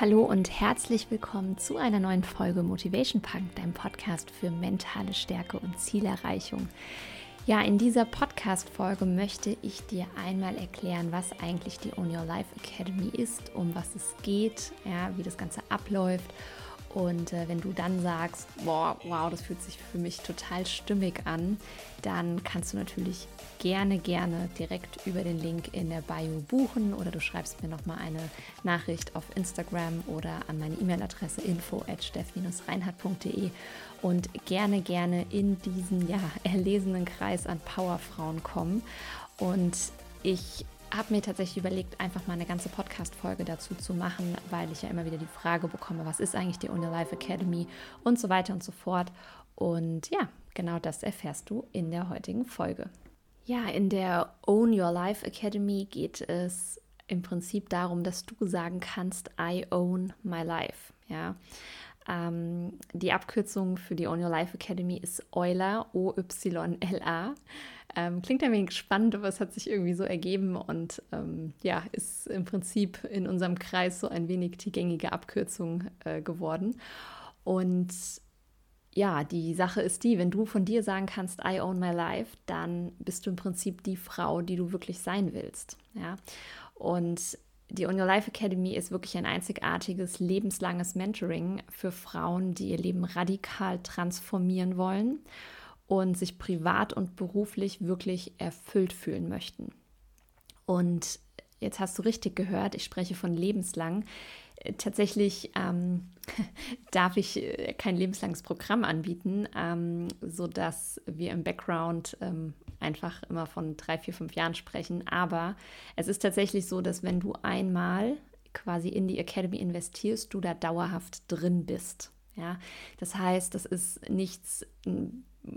Hallo und herzlich willkommen zu einer neuen Folge Motivation Punk, deinem Podcast für mentale Stärke und Zielerreichung. Ja, in dieser Podcast-Folge möchte ich dir einmal erklären, was eigentlich die Own Your Life Academy ist, um was es geht, ja, wie das Ganze abläuft und äh, wenn du dann sagst, boah, wow, das fühlt sich für mich total stimmig an, dann kannst du natürlich gerne, gerne direkt über den Link in der Bio buchen oder du schreibst mir nochmal eine Nachricht auf Instagram oder an meine E-Mail-Adresse info at steff-reinhardt.de und gerne, gerne in diesen ja, erlesenen Kreis an Powerfrauen kommen. Und ich habe mir tatsächlich überlegt, einfach mal eine ganze Podcast-Folge dazu zu machen, weil ich ja immer wieder die Frage bekomme, was ist eigentlich die Own Your Life Academy und so weiter und so fort. Und ja, genau das erfährst du in der heutigen Folge. Ja, in der Own Your Life Academy geht es im Prinzip darum, dass du sagen kannst, I own my life. Ja. Ähm, die Abkürzung für die Own Your Life Academy ist Euler, O-Y-L-A. Ähm, klingt ein wenig spannend, aber es hat sich irgendwie so ergeben und ähm, ja, ist im Prinzip in unserem Kreis so ein wenig die gängige Abkürzung äh, geworden. Und ja, die Sache ist die, wenn du von dir sagen kannst, I own my life, dann bist du im Prinzip die Frau, die du wirklich sein willst. Ja? Und die On Your Life Academy ist wirklich ein einzigartiges, lebenslanges Mentoring für Frauen, die ihr Leben radikal transformieren wollen und sich privat und beruflich wirklich erfüllt fühlen möchten. Und jetzt hast du richtig gehört, ich spreche von lebenslang. Tatsächlich ähm, darf ich äh, kein lebenslanges Programm anbieten, ähm, sodass wir im Background ähm, einfach immer von drei, vier, fünf Jahren sprechen. Aber es ist tatsächlich so, dass wenn du einmal quasi in die Academy investierst, du da dauerhaft drin bist. Ja, das heißt, das ist nichts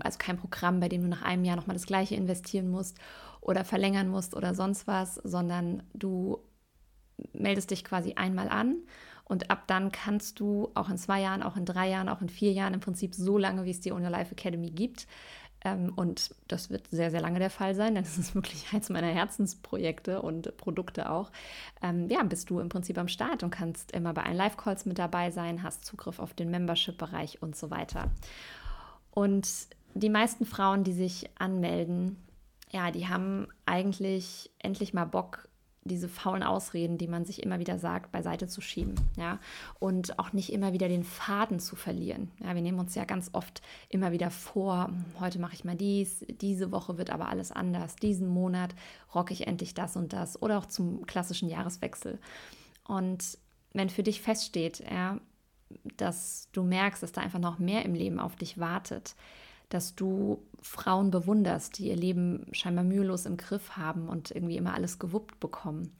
also kein Programm, bei dem du nach einem Jahr nochmal das gleiche investieren musst oder verlängern musst oder sonst was, sondern du meldest dich quasi einmal an und ab dann kannst du auch in zwei Jahren, auch in drei Jahren, auch in vier Jahren im Prinzip so lange, wie es die Owner Life Academy gibt. Ähm, und das wird sehr, sehr lange der Fall sein, denn es ist wirklich eins meiner Herzensprojekte und Produkte auch. Ähm, ja, bist du im Prinzip am Start und kannst immer bei allen Live-Calls mit dabei sein, hast Zugriff auf den Membership-Bereich und so weiter. Und die meisten Frauen, die sich anmelden, ja, die haben eigentlich endlich mal Bock, diese faulen Ausreden, die man sich immer wieder sagt, beiseite zu schieben, ja, und auch nicht immer wieder den Faden zu verlieren. Ja, wir nehmen uns ja ganz oft immer wieder vor, heute mache ich mal dies, diese Woche wird aber alles anders, diesen Monat rocke ich endlich das und das oder auch zum klassischen Jahreswechsel. Und wenn für dich feststeht, ja, dass du merkst, dass da einfach noch mehr im Leben auf dich wartet, dass du Frauen bewunderst, die ihr Leben scheinbar mühelos im Griff haben und irgendwie immer alles gewuppt bekommen.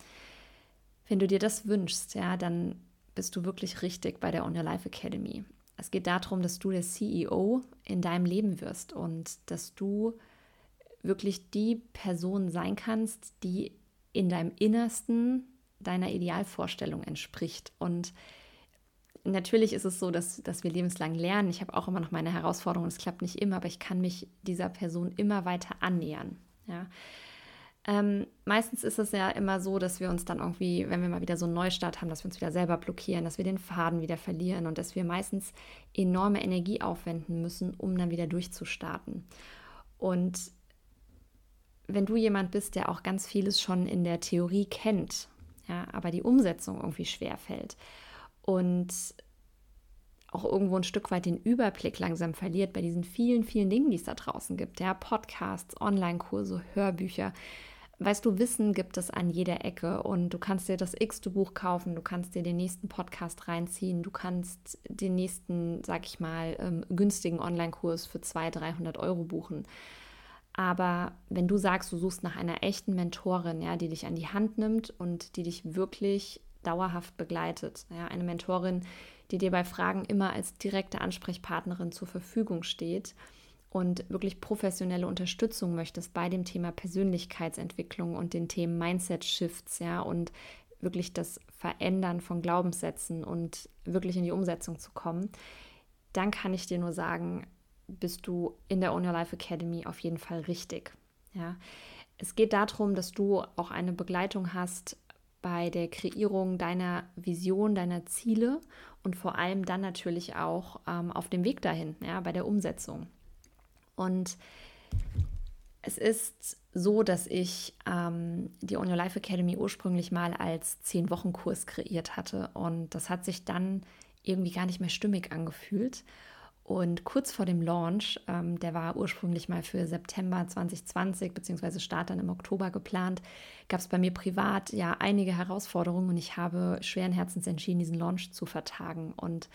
Wenn du dir das wünschst, ja, dann bist du wirklich richtig bei der On Your Life Academy. Es geht darum, dass du der CEO in deinem Leben wirst und dass du wirklich die Person sein kannst, die in deinem Innersten deiner Idealvorstellung entspricht. Und natürlich ist es so, dass, dass wir lebenslang lernen. Ich habe auch immer noch meine Herausforderungen. Es klappt nicht immer, aber ich kann mich dieser Person immer weiter annähern. Ja. Ähm, meistens ist es ja immer so, dass wir uns dann irgendwie, wenn wir mal wieder so einen Neustart haben, dass wir uns wieder selber blockieren, dass wir den Faden wieder verlieren und dass wir meistens enorme Energie aufwenden müssen, um dann wieder durchzustarten. Und wenn du jemand bist, der auch ganz vieles schon in der Theorie kennt, ja, aber die Umsetzung irgendwie schwer fällt, und auch irgendwo ein Stück weit den Überblick langsam verliert bei diesen vielen, vielen Dingen, die es da draußen gibt. Ja, Podcasts, Online-Kurse, Hörbücher. Weißt du, Wissen gibt es an jeder Ecke und du kannst dir das x-te Buch kaufen, du kannst dir den nächsten Podcast reinziehen, du kannst den nächsten, sag ich mal, ähm, günstigen Online-Kurs für 200, 300 Euro buchen. Aber wenn du sagst, du suchst nach einer echten Mentorin, ja, die dich an die Hand nimmt und die dich wirklich dauerhaft begleitet. Ja, eine Mentorin, die dir bei Fragen immer als direkte Ansprechpartnerin zur Verfügung steht und wirklich professionelle Unterstützung möchtest bei dem Thema Persönlichkeitsentwicklung und den Themen Mindset-Shifts, ja, und wirklich das Verändern von Glaubenssätzen und wirklich in die Umsetzung zu kommen, dann kann ich dir nur sagen, bist du in der Own Your Life Academy auf jeden Fall richtig. Ja. Es geht darum, dass du auch eine Begleitung hast bei der Kreierung deiner Vision, deiner Ziele und vor allem dann natürlich auch ähm, auf dem Weg dahin, ja, bei der Umsetzung. Und es ist so, dass ich ähm, die On Your Life Academy ursprünglich mal als zehn Wochen Kurs kreiert hatte und das hat sich dann irgendwie gar nicht mehr stimmig angefühlt. Und kurz vor dem Launch, ähm, der war ursprünglich mal für September 2020 beziehungsweise Start dann im Oktober geplant, gab es bei mir privat ja einige Herausforderungen und ich habe schweren Herzens entschieden, diesen Launch zu vertagen. Und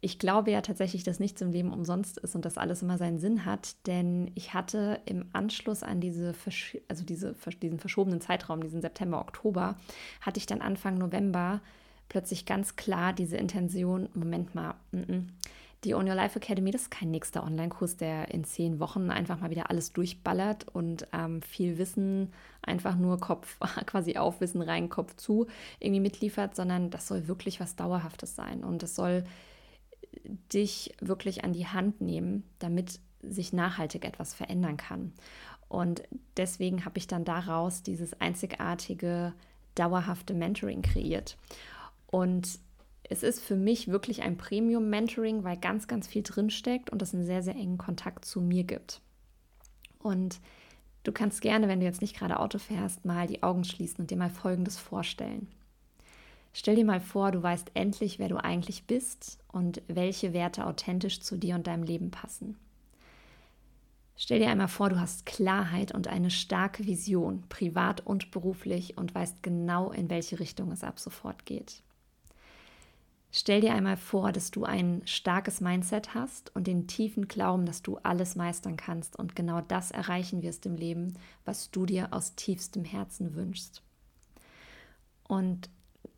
ich glaube ja tatsächlich, dass nichts im Leben umsonst ist und dass alles immer seinen Sinn hat, denn ich hatte im Anschluss an diese, also diese, diesen verschobenen Zeitraum, diesen September, Oktober, hatte ich dann Anfang November plötzlich ganz klar diese Intention, Moment mal, n -n, die On Your Life Academy, das ist kein nächster Online-Kurs, der in zehn Wochen einfach mal wieder alles durchballert und ähm, viel Wissen einfach nur Kopf quasi auf, Wissen rein, Kopf zu irgendwie mitliefert, sondern das soll wirklich was Dauerhaftes sein und es soll dich wirklich an die Hand nehmen, damit sich nachhaltig etwas verändern kann. Und deswegen habe ich dann daraus dieses einzigartige, dauerhafte Mentoring kreiert. Und es ist für mich wirklich ein Premium-Mentoring, weil ganz, ganz viel drinsteckt und es einen sehr, sehr engen Kontakt zu mir gibt. Und du kannst gerne, wenn du jetzt nicht gerade Auto fährst, mal die Augen schließen und dir mal Folgendes vorstellen. Stell dir mal vor, du weißt endlich, wer du eigentlich bist und welche Werte authentisch zu dir und deinem Leben passen. Stell dir einmal vor, du hast Klarheit und eine starke Vision, privat und beruflich, und weißt genau, in welche Richtung es ab sofort geht. Stell dir einmal vor, dass du ein starkes Mindset hast und den tiefen Glauben, dass du alles meistern kannst und genau das erreichen wirst im Leben, was du dir aus tiefstem Herzen wünschst. Und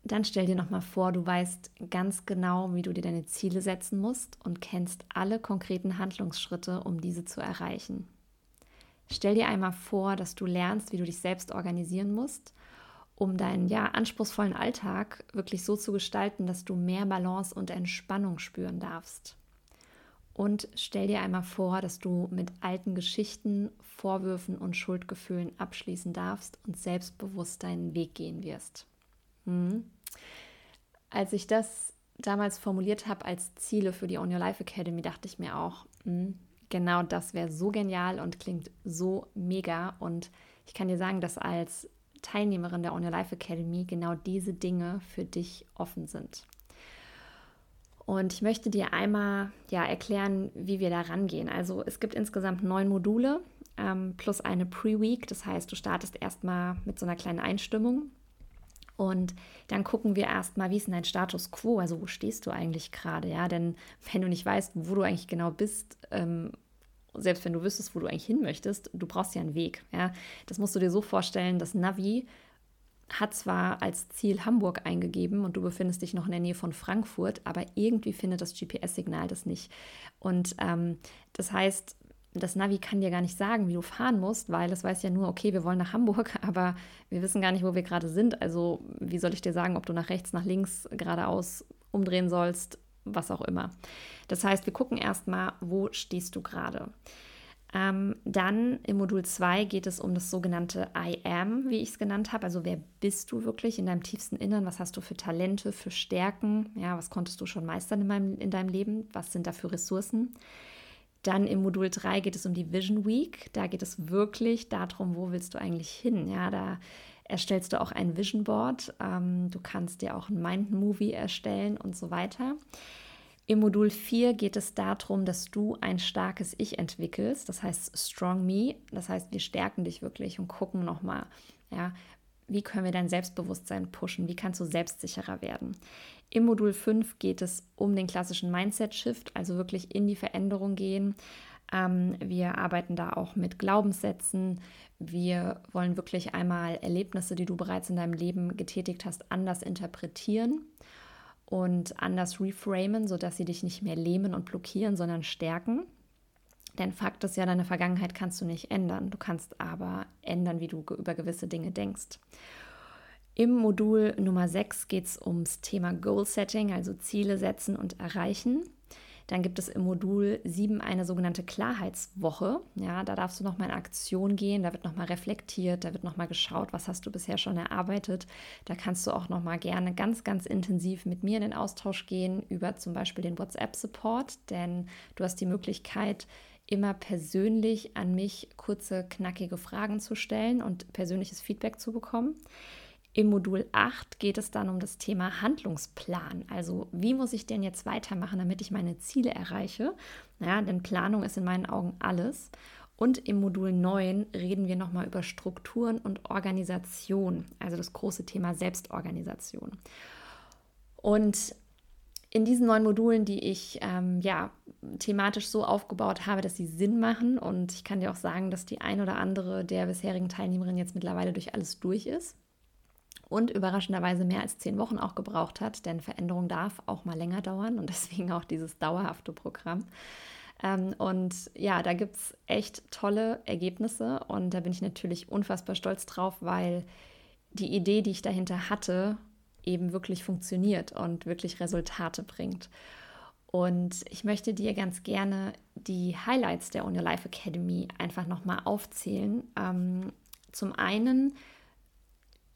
dann stell dir nochmal vor, du weißt ganz genau, wie du dir deine Ziele setzen musst und kennst alle konkreten Handlungsschritte, um diese zu erreichen. Stell dir einmal vor, dass du lernst, wie du dich selbst organisieren musst um deinen ja anspruchsvollen Alltag wirklich so zu gestalten, dass du mehr Balance und Entspannung spüren darfst. Und stell dir einmal vor, dass du mit alten Geschichten, Vorwürfen und Schuldgefühlen abschließen darfst und selbstbewusst deinen Weg gehen wirst. Hm. Als ich das damals formuliert habe als Ziele für die On Your Life Academy, dachte ich mir auch, hm, genau das wäre so genial und klingt so mega. Und ich kann dir sagen, dass als Teilnehmerin der On Your Life Academy genau diese Dinge für dich offen sind. Und ich möchte dir einmal ja, erklären, wie wir da rangehen. Also es gibt insgesamt neun Module ähm, plus eine Pre-Week. Das heißt, du startest erstmal mit so einer kleinen Einstimmung. Und dann gucken wir erstmal, wie ist denn dein Status quo? Also wo stehst du eigentlich gerade? Ja, denn wenn du nicht weißt, wo du eigentlich genau bist, ähm, selbst wenn du wüsstest, wo du eigentlich hin möchtest, du brauchst ja einen Weg. Ja? Das musst du dir so vorstellen, das Navi hat zwar als Ziel Hamburg eingegeben und du befindest dich noch in der Nähe von Frankfurt, aber irgendwie findet das GPS-Signal das nicht. Und ähm, das heißt, das Navi kann dir gar nicht sagen, wie du fahren musst, weil es weiß ja nur, okay, wir wollen nach Hamburg, aber wir wissen gar nicht, wo wir gerade sind. Also wie soll ich dir sagen, ob du nach rechts, nach links, geradeaus umdrehen sollst, was auch immer. Das heißt, wir gucken erstmal, wo stehst du gerade. Ähm, dann im Modul 2 geht es um das sogenannte I am, wie ich es genannt habe. Also wer bist du wirklich in deinem tiefsten Innern? Was hast du für Talente, für Stärken? Ja, was konntest du schon meistern in, meinem, in deinem Leben? Was sind da für Ressourcen? Dann im Modul 3 geht es um die Vision Week. Da geht es wirklich darum, wo willst du eigentlich hin? Ja, da erstellst du auch ein Vision Board. Ähm, du kannst dir auch ein Mind Movie erstellen und so weiter. Im Modul 4 geht es darum, dass du ein starkes Ich entwickelst, das heißt Strong Me, das heißt, wir stärken dich wirklich und gucken nochmal, ja, wie können wir dein Selbstbewusstsein pushen, wie kannst du selbstsicherer werden. Im Modul 5 geht es um den klassischen Mindset-Shift, also wirklich in die Veränderung gehen. Ähm, wir arbeiten da auch mit Glaubenssätzen. Wir wollen wirklich einmal Erlebnisse, die du bereits in deinem Leben getätigt hast, anders interpretieren und anders reframen, sodass sie dich nicht mehr lähmen und blockieren, sondern stärken. Denn Fakt ist ja, deine Vergangenheit kannst du nicht ändern. Du kannst aber ändern, wie du über gewisse Dinge denkst. Im Modul Nummer 6 geht es ums Thema Goal Setting, also Ziele setzen und erreichen. Dann gibt es im Modul 7 eine sogenannte Klarheitswoche. Ja, da darfst du nochmal in Aktion gehen, da wird nochmal reflektiert, da wird nochmal geschaut, was hast du bisher schon erarbeitet. Da kannst du auch nochmal gerne ganz, ganz intensiv mit mir in den Austausch gehen über zum Beispiel den WhatsApp-Support, denn du hast die Möglichkeit, immer persönlich an mich kurze, knackige Fragen zu stellen und persönliches Feedback zu bekommen. Im Modul 8 geht es dann um das Thema Handlungsplan. Also wie muss ich denn jetzt weitermachen, damit ich meine Ziele erreiche? Ja, denn Planung ist in meinen Augen alles. Und im Modul 9 reden wir nochmal über Strukturen und Organisation, also das große Thema Selbstorganisation. Und in diesen neun Modulen, die ich ähm, ja thematisch so aufgebaut habe, dass sie Sinn machen. Und ich kann dir auch sagen, dass die ein oder andere der bisherigen Teilnehmerinnen jetzt mittlerweile durch alles durch ist und überraschenderweise mehr als zehn Wochen auch gebraucht hat, denn Veränderung darf auch mal länger dauern und deswegen auch dieses dauerhafte Programm. Ähm, und ja, da gibt es echt tolle Ergebnisse und da bin ich natürlich unfassbar stolz drauf, weil die Idee, die ich dahinter hatte, eben wirklich funktioniert und wirklich Resultate bringt. Und ich möchte dir ganz gerne die Highlights der On Your Life Academy einfach nochmal aufzählen. Ähm, zum einen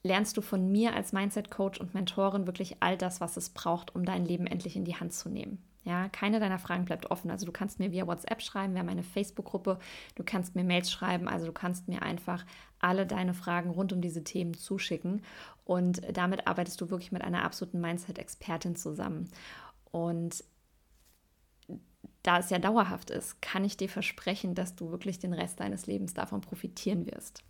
lernst du von mir als Mindset Coach und Mentorin wirklich all das, was es braucht, um dein Leben endlich in die Hand zu nehmen. Ja, keine deiner Fragen bleibt offen. Also du kannst mir via WhatsApp schreiben, wir haben eine Facebook-Gruppe, du kannst mir Mails schreiben, also du kannst mir einfach alle deine Fragen rund um diese Themen zuschicken. Und damit arbeitest du wirklich mit einer absoluten Mindset-Expertin zusammen. Und da es ja dauerhaft ist, kann ich dir versprechen, dass du wirklich den Rest deines Lebens davon profitieren wirst.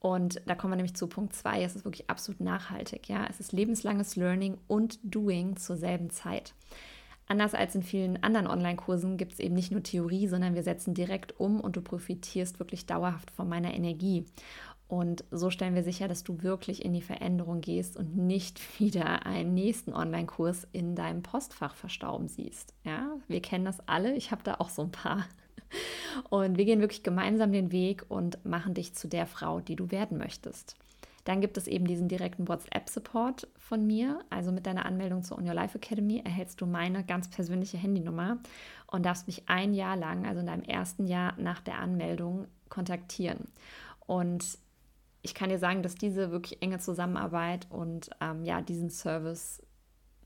Und da kommen wir nämlich zu Punkt 2. Es ist wirklich absolut nachhaltig. Ja? Es ist lebenslanges Learning und Doing zur selben Zeit. Anders als in vielen anderen Online-Kursen gibt es eben nicht nur Theorie, sondern wir setzen direkt um und du profitierst wirklich dauerhaft von meiner Energie. Und so stellen wir sicher, dass du wirklich in die Veränderung gehst und nicht wieder einen nächsten Online-Kurs in deinem Postfach verstauben siehst. Ja, wir kennen das alle. Ich habe da auch so ein paar. Und wir gehen wirklich gemeinsam den Weg und machen dich zu der Frau, die du werden möchtest. Dann gibt es eben diesen direkten WhatsApp-Support von mir. Also mit deiner Anmeldung zur On Your Life Academy erhältst du meine ganz persönliche Handynummer und darfst mich ein Jahr lang, also in deinem ersten Jahr nach der Anmeldung, kontaktieren. Und ich kann dir sagen, dass diese wirklich enge Zusammenarbeit und ähm, ja, diesen Service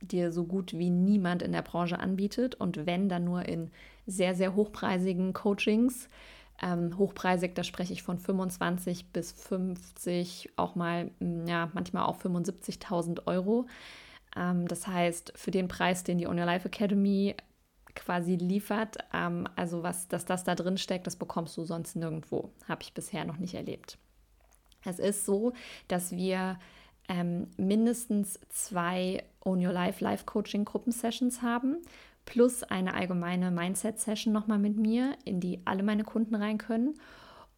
dir so gut wie niemand in der Branche anbietet und wenn, dann nur in sehr, sehr hochpreisigen Coachings ähm, hochpreisig, da spreche ich von 25 bis 50, auch mal, mm, ja, manchmal auch 75.000 Euro. Ähm, das heißt, für den Preis, den die On Your Life Academy quasi liefert, ähm, also was, dass das da drin steckt, das bekommst du sonst nirgendwo. Habe ich bisher noch nicht erlebt. Es ist so, dass wir ähm, mindestens zwei Own Your Life Life Coaching Gruppensessions haben plus eine allgemeine Mindset-Session nochmal mit mir, in die alle meine Kunden rein können.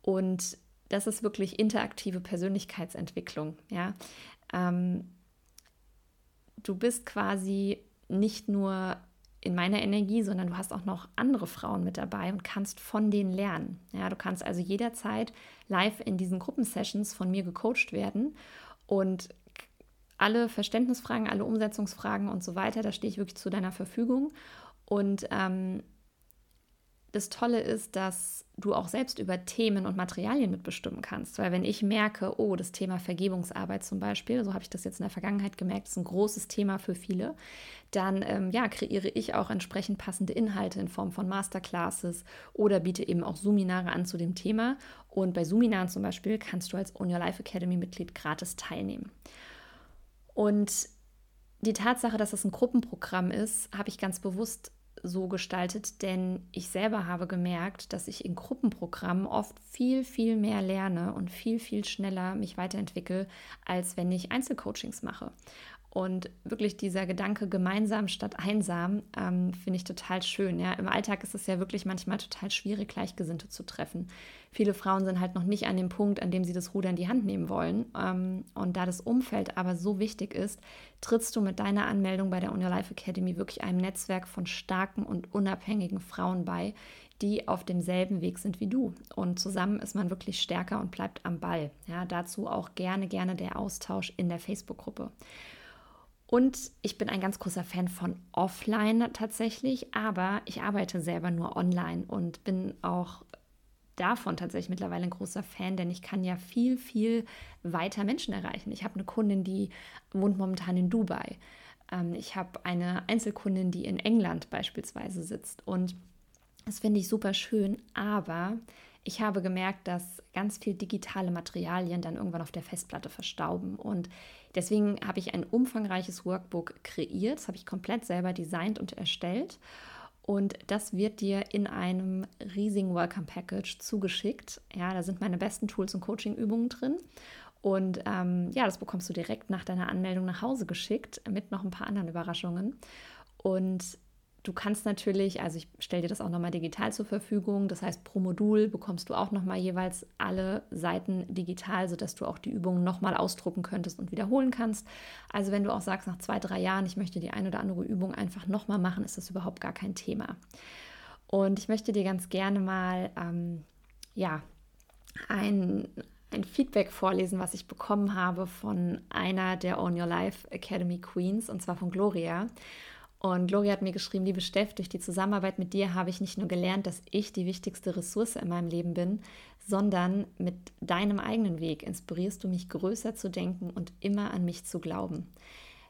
Und das ist wirklich interaktive Persönlichkeitsentwicklung. Ja? Ähm, du bist quasi nicht nur in meiner Energie, sondern du hast auch noch andere Frauen mit dabei und kannst von denen lernen. Ja, du kannst also jederzeit live in diesen Gruppensessions von mir gecoacht werden und alle Verständnisfragen, alle Umsetzungsfragen und so weiter, da stehe ich wirklich zu deiner Verfügung. Und ähm, das Tolle ist, dass du auch selbst über Themen und Materialien mitbestimmen kannst. Weil wenn ich merke, oh, das Thema Vergebungsarbeit zum Beispiel, so habe ich das jetzt in der Vergangenheit gemerkt, ist ein großes Thema für viele, dann ähm, ja, kreiere ich auch entsprechend passende Inhalte in Form von Masterclasses oder biete eben auch Seminare an zu dem Thema. Und bei Seminaren zum Beispiel kannst du als On Your Life Academy Mitglied gratis teilnehmen. Und die Tatsache, dass es ein Gruppenprogramm ist, habe ich ganz bewusst so gestaltet, denn ich selber habe gemerkt, dass ich in Gruppenprogrammen oft viel, viel mehr lerne und viel, viel schneller mich weiterentwickle, als wenn ich Einzelcoachings mache. Und wirklich dieser Gedanke gemeinsam statt einsam ähm, finde ich total schön. Ja? Im Alltag ist es ja wirklich manchmal total schwierig, Gleichgesinnte zu treffen. Viele Frauen sind halt noch nicht an dem Punkt, an dem sie das Ruder in die Hand nehmen wollen. Ähm, und da das Umfeld aber so wichtig ist, trittst du mit deiner Anmeldung bei der Your Life Academy wirklich einem Netzwerk von starken und unabhängigen Frauen bei, die auf demselben Weg sind wie du. Und zusammen ist man wirklich stärker und bleibt am Ball. Ja, dazu auch gerne, gerne der Austausch in der Facebook-Gruppe. Und ich bin ein ganz großer Fan von Offline tatsächlich, aber ich arbeite selber nur online und bin auch davon tatsächlich mittlerweile ein großer Fan, denn ich kann ja viel, viel weiter Menschen erreichen. Ich habe eine Kundin, die wohnt momentan in Dubai. Ähm, ich habe eine Einzelkundin, die in England beispielsweise sitzt. Und das finde ich super schön, aber ich habe gemerkt, dass ganz viel digitale Materialien dann irgendwann auf der Festplatte verstauben. Und deswegen habe ich ein umfangreiches Workbook kreiert. Das habe ich komplett selber designt und erstellt. Und das wird dir in einem riesigen Welcome Package zugeschickt. Ja, da sind meine besten Tools und Coaching-Übungen drin. Und ähm, ja, das bekommst du direkt nach deiner Anmeldung nach Hause geschickt mit noch ein paar anderen Überraschungen. Und Du kannst natürlich, also ich stelle dir das auch nochmal digital zur Verfügung. Das heißt, pro Modul bekommst du auch nochmal jeweils alle Seiten digital, sodass du auch die Übungen nochmal ausdrucken könntest und wiederholen kannst. Also wenn du auch sagst, nach zwei, drei Jahren, ich möchte die eine oder andere Übung einfach nochmal machen, ist das überhaupt gar kein Thema. Und ich möchte dir ganz gerne mal, ähm, ja, ein, ein Feedback vorlesen, was ich bekommen habe von einer der Own Your Life Academy Queens, und zwar von Gloria. Und Gloria hat mir geschrieben, liebe Steff, durch die Zusammenarbeit mit dir habe ich nicht nur gelernt, dass ich die wichtigste Ressource in meinem Leben bin, sondern mit deinem eigenen Weg inspirierst du mich größer zu denken und immer an mich zu glauben.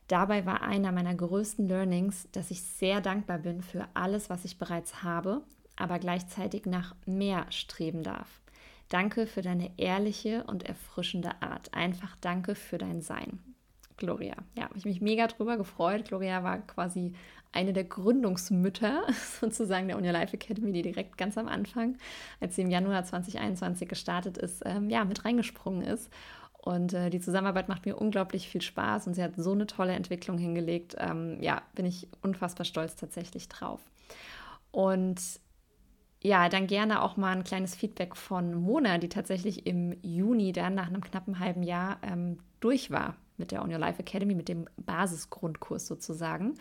Dabei war einer meiner größten Learnings, dass ich sehr dankbar bin für alles, was ich bereits habe, aber gleichzeitig nach mehr streben darf. Danke für deine ehrliche und erfrischende Art. Einfach danke für dein Sein. Gloria. Ja, habe ich mich mega drüber gefreut. Gloria war quasi eine der Gründungsmütter sozusagen der Uni Life Academy, die direkt ganz am Anfang, als sie im Januar 2021 gestartet ist, ähm, ja, mit reingesprungen ist. Und äh, die Zusammenarbeit macht mir unglaublich viel Spaß und sie hat so eine tolle Entwicklung hingelegt. Ähm, ja, bin ich unfassbar stolz tatsächlich drauf. Und ja, dann gerne auch mal ein kleines Feedback von Mona, die tatsächlich im Juni dann nach einem knappen halben Jahr ähm, durch war mit der On Your Life Academy, mit dem Basisgrundkurs sozusagen.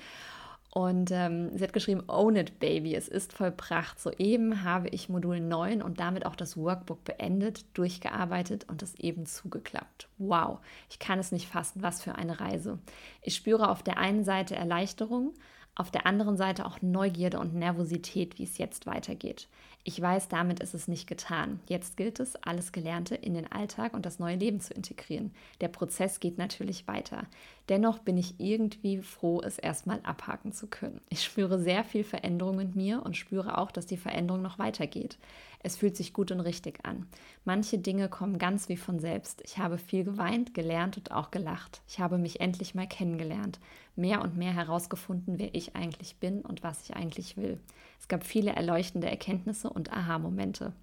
Und ähm, sie hat geschrieben, Own it, Baby, es ist vollbracht. Soeben habe ich Modul 9 und damit auch das Workbook beendet, durchgearbeitet und es eben zugeklappt. Wow, ich kann es nicht fassen, was für eine Reise. Ich spüre auf der einen Seite Erleichterung, auf der anderen Seite auch Neugierde und Nervosität, wie es jetzt weitergeht. Ich weiß, damit ist es nicht getan. Jetzt gilt es, alles Gelernte in den Alltag und das neue Leben zu integrieren. Der Prozess geht natürlich weiter. Dennoch bin ich irgendwie froh, es erstmal abhaken zu können. Ich spüre sehr viel Veränderung in mir und spüre auch, dass die Veränderung noch weitergeht. Es fühlt sich gut und richtig an. Manche Dinge kommen ganz wie von selbst. Ich habe viel geweint, gelernt und auch gelacht. Ich habe mich endlich mal kennengelernt, mehr und mehr herausgefunden, wer ich eigentlich bin und was ich eigentlich will. Es gab viele erleuchtende Erkenntnisse und Aha-Momente.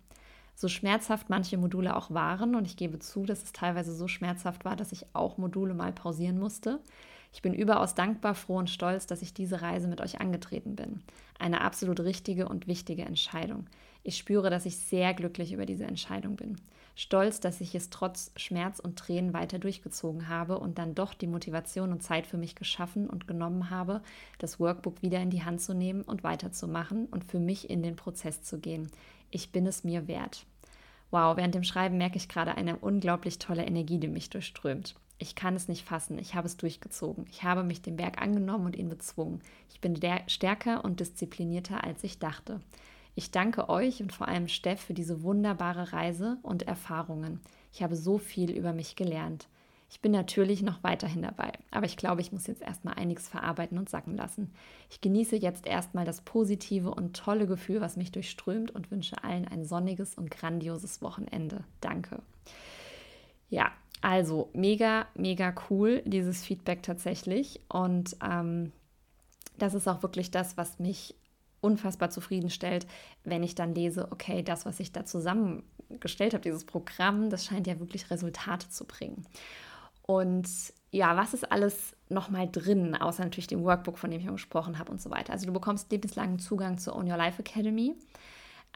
So schmerzhaft manche Module auch waren, und ich gebe zu, dass es teilweise so schmerzhaft war, dass ich auch Module mal pausieren musste, ich bin überaus dankbar, froh und stolz, dass ich diese Reise mit euch angetreten bin. Eine absolut richtige und wichtige Entscheidung. Ich spüre, dass ich sehr glücklich über diese Entscheidung bin. Stolz, dass ich es trotz Schmerz und Tränen weiter durchgezogen habe und dann doch die Motivation und Zeit für mich geschaffen und genommen habe, das Workbook wieder in die Hand zu nehmen und weiterzumachen und für mich in den Prozess zu gehen. Ich bin es mir wert. Wow, während dem Schreiben merke ich gerade eine unglaublich tolle Energie, die mich durchströmt. Ich kann es nicht fassen. Ich habe es durchgezogen. Ich habe mich dem Berg angenommen und ihn bezwungen. Ich bin stärker und disziplinierter, als ich dachte. Ich danke euch und vor allem Steff für diese wunderbare Reise und Erfahrungen. Ich habe so viel über mich gelernt. Ich bin natürlich noch weiterhin dabei, aber ich glaube, ich muss jetzt erstmal einiges verarbeiten und sacken lassen. Ich genieße jetzt erstmal das positive und tolle Gefühl, was mich durchströmt und wünsche allen ein sonniges und grandioses Wochenende. Danke. Ja, also mega, mega cool, dieses Feedback tatsächlich. Und ähm, das ist auch wirklich das, was mich unfassbar zufriedenstellt, wenn ich dann lese, okay, das, was ich da zusammengestellt habe, dieses Programm, das scheint ja wirklich Resultate zu bringen. Und ja, was ist alles nochmal drin, außer natürlich dem Workbook, von dem ich gesprochen habe und so weiter. Also du bekommst lebenslangen Zugang zur Own Your Life Academy.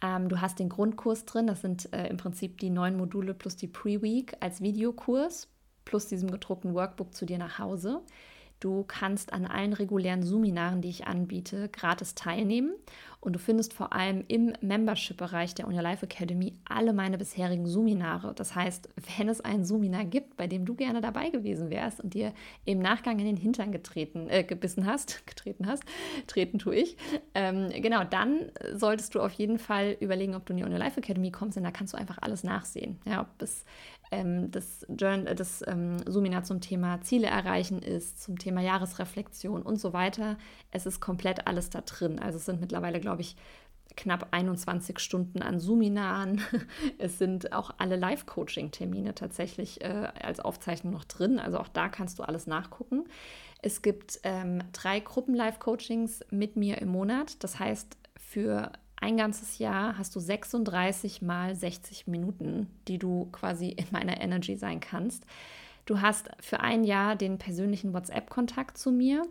Ähm, du hast den Grundkurs drin, das sind äh, im Prinzip die neun Module plus die Pre-Week als Videokurs, plus diesem gedruckten Workbook zu dir nach Hause. Du kannst an allen regulären Seminaren, die ich anbiete, gratis teilnehmen Und du findest vor allem im Membership-Bereich der Your Life Academy alle meine bisherigen Suminare. Das heißt, wenn es ein Suminar gibt, bei dem du gerne dabei gewesen wärst und dir im Nachgang in den Hintern getreten, äh, gebissen hast, getreten hast, treten tue ich, ähm, genau, dann solltest du auf jeden Fall überlegen, ob du in die Your Life Academy kommst, denn da kannst du einfach alles nachsehen. Ja, ob es ähm, das, Journal, das ähm, Seminar zum Thema Ziele erreichen ist, zum Thema Jahresreflexion und so weiter. Es ist komplett alles da drin. Also es sind mittlerweile, glaube ich, knapp 21 Stunden an Suminaren. Es sind auch alle Live-Coaching-Termine tatsächlich äh, als Aufzeichnung noch drin. Also auch da kannst du alles nachgucken. Es gibt ähm, drei Gruppen-Live-Coachings mit mir im Monat. Das heißt, für ein ganzes Jahr hast du 36 mal 60 Minuten, die du quasi in meiner Energy sein kannst. Du hast für ein Jahr den persönlichen WhatsApp-Kontakt zu mir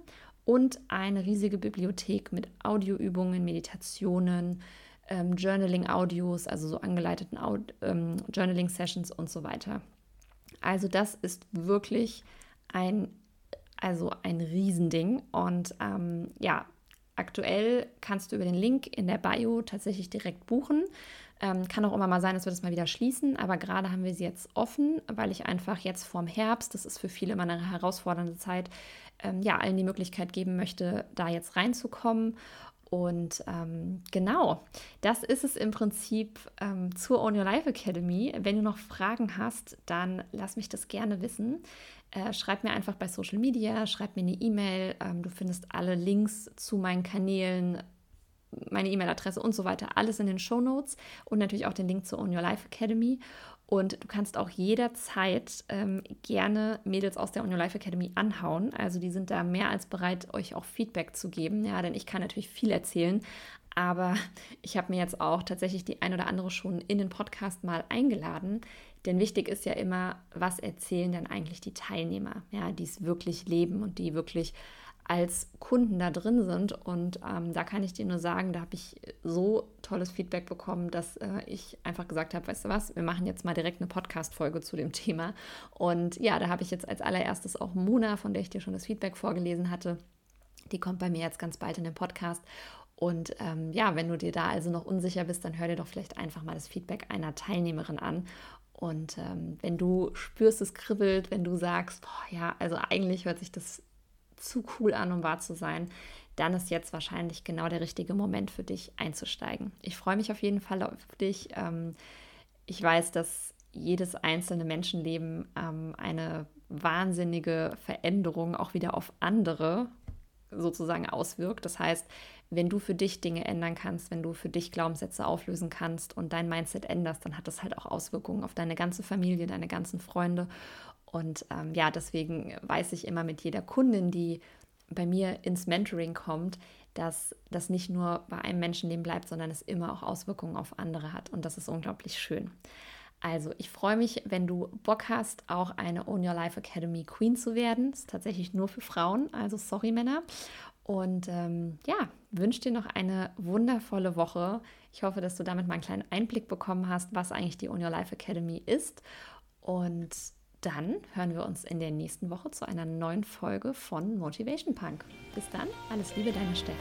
und eine riesige Bibliothek mit Audioübungen, Meditationen, ähm, Journaling-Audios, also so angeleiteten ähm, Journaling-Sessions und so weiter. Also das ist wirklich ein, also ein Riesending. Und ähm, ja, Aktuell kannst du über den Link in der Bio tatsächlich direkt buchen. Ähm, kann auch immer mal sein, dass wir das mal wieder schließen, aber gerade haben wir sie jetzt offen, weil ich einfach jetzt vorm Herbst, das ist für viele immer eine herausfordernde Zeit, ähm, ja, allen die Möglichkeit geben möchte, da jetzt reinzukommen. Und ähm, genau, das ist es im Prinzip ähm, zur Own Your Life Academy. Wenn du noch Fragen hast, dann lass mich das gerne wissen. Äh, schreib mir einfach bei Social Media, schreib mir eine E-Mail. Ähm, du findest alle Links zu meinen Kanälen, meine E-Mail-Adresse und so weiter, alles in den Show Notes und natürlich auch den Link zur Own Your Life Academy. Und du kannst auch jederzeit ähm, gerne Mädels aus der On Your Life Academy anhauen. Also die sind da mehr als bereit, euch auch Feedback zu geben. Ja, denn ich kann natürlich viel erzählen. Aber ich habe mir jetzt auch tatsächlich die ein oder andere schon in den Podcast mal eingeladen, denn wichtig ist ja immer, was erzählen denn eigentlich die Teilnehmer, ja, die es wirklich leben und die wirklich als Kunden da drin sind. Und ähm, da kann ich dir nur sagen, da habe ich so tolles Feedback bekommen, dass äh, ich einfach gesagt habe, weißt du was, wir machen jetzt mal direkt eine Podcast-Folge zu dem Thema. Und ja, da habe ich jetzt als allererstes auch Mona, von der ich dir schon das Feedback vorgelesen hatte. Die kommt bei mir jetzt ganz bald in den Podcast. Und ähm, ja, wenn du dir da also noch unsicher bist, dann hör dir doch vielleicht einfach mal das Feedback einer Teilnehmerin an und ähm, wenn du spürst, es kribbelt, wenn du sagst, boah, ja, also eigentlich hört sich das zu cool an, um wahr zu sein, dann ist jetzt wahrscheinlich genau der richtige Moment für dich einzusteigen. Ich freue mich auf jeden Fall auf dich. Ähm, ich weiß, dass jedes einzelne Menschenleben ähm, eine wahnsinnige Veränderung auch wieder auf andere sozusagen auswirkt. Das heißt, wenn du für dich Dinge ändern kannst, wenn du für dich Glaubenssätze auflösen kannst und dein Mindset änderst, dann hat das halt auch Auswirkungen auf deine ganze Familie, deine ganzen Freunde. Und ähm, ja, deswegen weiß ich immer mit jeder Kundin, die bei mir ins Mentoring kommt, dass das nicht nur bei einem Menschenleben bleibt, sondern es immer auch Auswirkungen auf andere hat. Und das ist unglaublich schön. Also, ich freue mich, wenn du Bock hast, auch eine Own Your Life Academy Queen zu werden. Das ist tatsächlich nur für Frauen, also sorry Männer. Und ähm, ja, wünsche dir noch eine wundervolle Woche. Ich hoffe, dass du damit mal einen kleinen Einblick bekommen hast, was eigentlich die Own Your Life Academy ist. Und dann hören wir uns in der nächsten Woche zu einer neuen Folge von Motivation Punk. Bis dann, alles Liebe, deine Steff.